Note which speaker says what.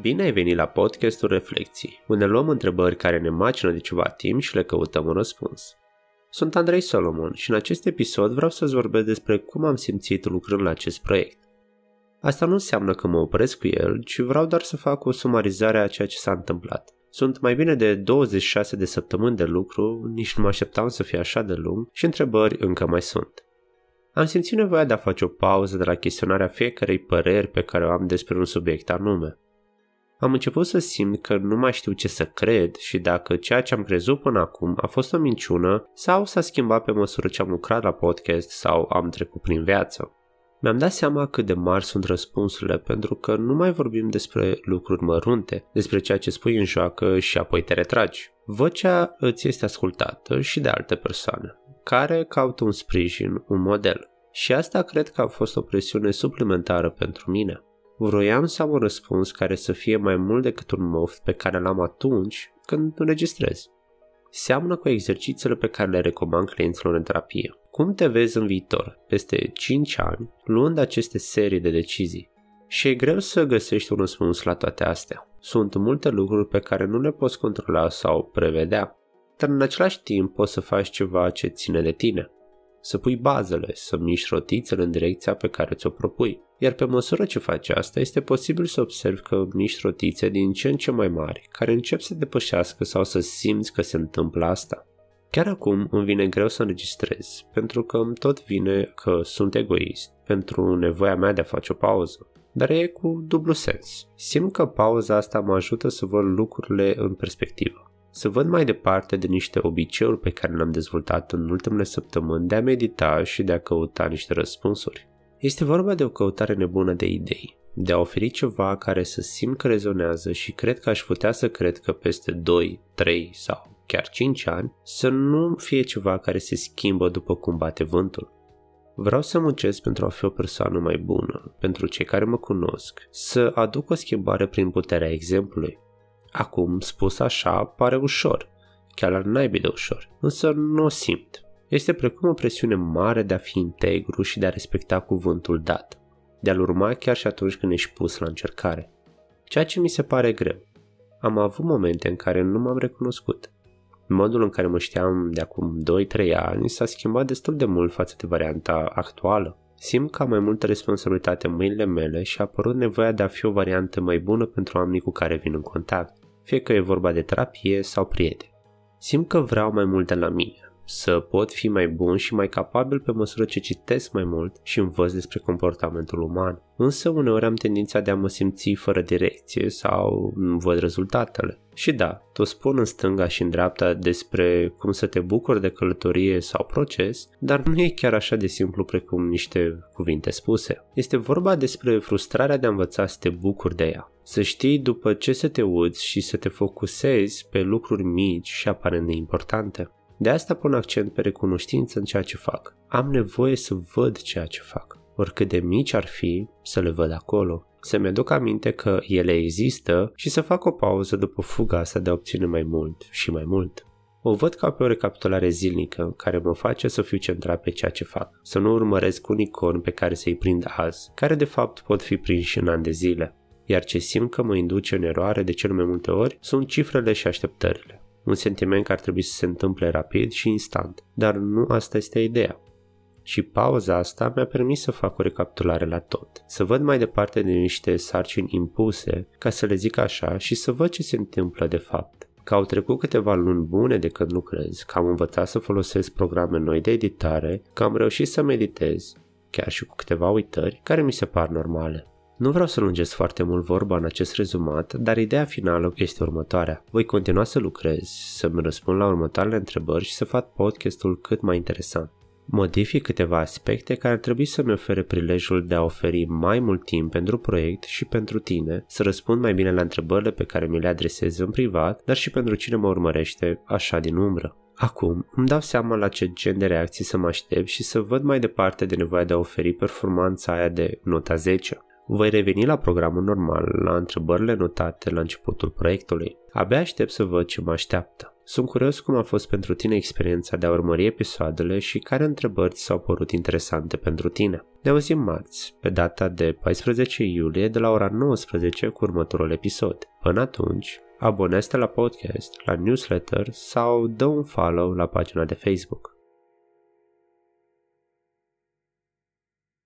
Speaker 1: Bine ai venit la podcastul Reflecții, unde luăm întrebări care ne macină de ceva timp și le căutăm un răspuns. Sunt Andrei Solomon și în acest episod vreau să-ți vorbesc despre cum am simțit lucrând la acest proiect. Asta nu înseamnă că mă opresc cu el, ci vreau doar să fac o sumarizare a ceea ce s-a întâmplat. Sunt mai bine de 26 de săptămâni de lucru, nici nu mă așteptam să fie așa de lung și întrebări încă mai sunt. Am simțit nevoia de a face o pauză de la chestionarea fiecarei păreri pe care o am despre un subiect anume. Am început să simt că nu mai știu ce să cred și dacă ceea ce am crezut până acum a fost o minciună sau s-a schimbat pe măsură ce am lucrat la podcast sau am trecut prin viață. Mi-am dat seama cât de mari sunt răspunsurile pentru că nu mai vorbim despre lucruri mărunte, despre ceea ce spui în joacă și apoi te retragi. Vocea îți este ascultată și de alte persoane, care caută un sprijin, un model. Și asta cred că a fost o presiune suplimentară pentru mine. Vroiam să am un răspuns care să fie mai mult decât un moft pe care l-am atunci când înregistrez. Seamănă cu exercițiile pe care le recomand clienților în terapie. Cum te vezi în viitor, peste 5 ani, luând aceste serii de decizii? Și e greu să găsești un răspuns la toate astea. Sunt multe lucruri pe care nu le poți controla sau prevedea, dar în același timp poți să faci ceva ce ține de tine. Să pui bazele, să miști rotițele în direcția pe care ți-o propui. Iar pe măsură ce faci asta, este posibil să observi că miști rotițe din ce în ce mai mari, care încep să depășească sau să simți că se întâmplă asta. Chiar acum îmi vine greu să înregistrez, pentru că îmi tot vine că sunt egoist, pentru nevoia mea de a face o pauză. Dar e cu dublu sens. Simt că pauza asta mă ajută să văd lucrurile în perspectivă. Să văd mai departe de niște obiceiuri pe care le-am dezvoltat în ultimele săptămâni de a medita și de a căuta niște răspunsuri. Este vorba de o căutare nebună de idei, de a oferi ceva care să simt că rezonează și cred că aș putea să cred că peste 2, 3 sau chiar 5 ani să nu fie ceva care se schimbă după cum bate vântul. Vreau să muncesc pentru a fi o persoană mai bună, pentru cei care mă cunosc, să aduc o schimbare prin puterea exemplului. Acum, spus așa, pare ușor, chiar la naibii de ușor, însă nu o simt. Este precum o presiune mare de a fi integru și de a respecta cuvântul dat, de a-l urma chiar și atunci când ești pus la încercare. Ceea ce mi se pare greu. Am avut momente în care nu m-am recunoscut. Modul în care mă știam de acum 2-3 ani s-a schimbat destul de mult față de varianta actuală. Simt că am mai multă responsabilitate în mâinile mele și a apărut nevoia de a fi o variantă mai bună pentru oamenii cu care vin în contact, fie că e vorba de terapie sau prieteni. Simt că vreau mai multe la mine, să pot fi mai bun și mai capabil pe măsură ce citesc mai mult și învăț despre comportamentul uman. Însă uneori am tendința de a mă simți fără direcție sau nu văd rezultatele. Și da, tot spun în stânga și în dreapta despre cum să te bucuri de călătorie sau proces, dar nu e chiar așa de simplu precum niște cuvinte spuse. Este vorba despre frustrarea de a învăța să te bucuri de ea. Să știi după ce să te uiți și să te focusezi pe lucruri mici și aparent de importante. De asta pun accent pe recunoștință în ceea ce fac. Am nevoie să văd ceea ce fac. Oricât de mici ar fi, să le văd acolo. Să-mi aduc aminte că ele există și să fac o pauză după fuga asta de a obține mai mult și mai mult. O văd ca pe o recapitulare zilnică care mă face să fiu centrat pe ceea ce fac, să nu urmăresc un icon pe care să-i prind azi, care de fapt pot fi prinși în ani de zile. Iar ce simt că mă induce în eroare de cel mai multe ori sunt cifrele și așteptările un sentiment care ar trebui să se întâmple rapid și instant, dar nu asta este ideea. Și pauza asta mi-a permis să fac o recapitulare la tot, să văd mai departe de niște sarcini impuse, ca să le zic așa, și să văd ce se întâmplă de fapt. Că au trecut câteva luni bune de când lucrez, că am învățat să folosesc programe noi de editare, că am reușit să meditez, chiar și cu câteva uitări care mi se par normale. Nu vreau să lungesc foarte mult vorba în acest rezumat, dar ideea finală este următoarea. Voi continua să lucrez, să-mi răspund la următoarele întrebări și să fac podcastul cât mai interesant. Modific câteva aspecte care ar trebui să-mi ofere prilejul de a oferi mai mult timp pentru proiect și pentru tine, să răspund mai bine la întrebările pe care mi le adresez în privat, dar și pentru cine mă urmărește așa din umbră. Acum îmi dau seama la ce gen de reacții să mă aștept și să văd mai departe de nevoia de a oferi performanța aia de nota 10. Voi reveni la programul normal, la întrebările notate la începutul proiectului. Abia aștept să văd ce mă așteaptă. Sunt curios cum a fost pentru tine experiența de a urmări episoadele și care întrebări ți s-au părut interesante pentru tine. Ne auzim marți, pe data de 14 iulie de la ora 19 cu următorul episod. Până atunci, abonează-te la podcast, la newsletter sau dă un follow la pagina de Facebook.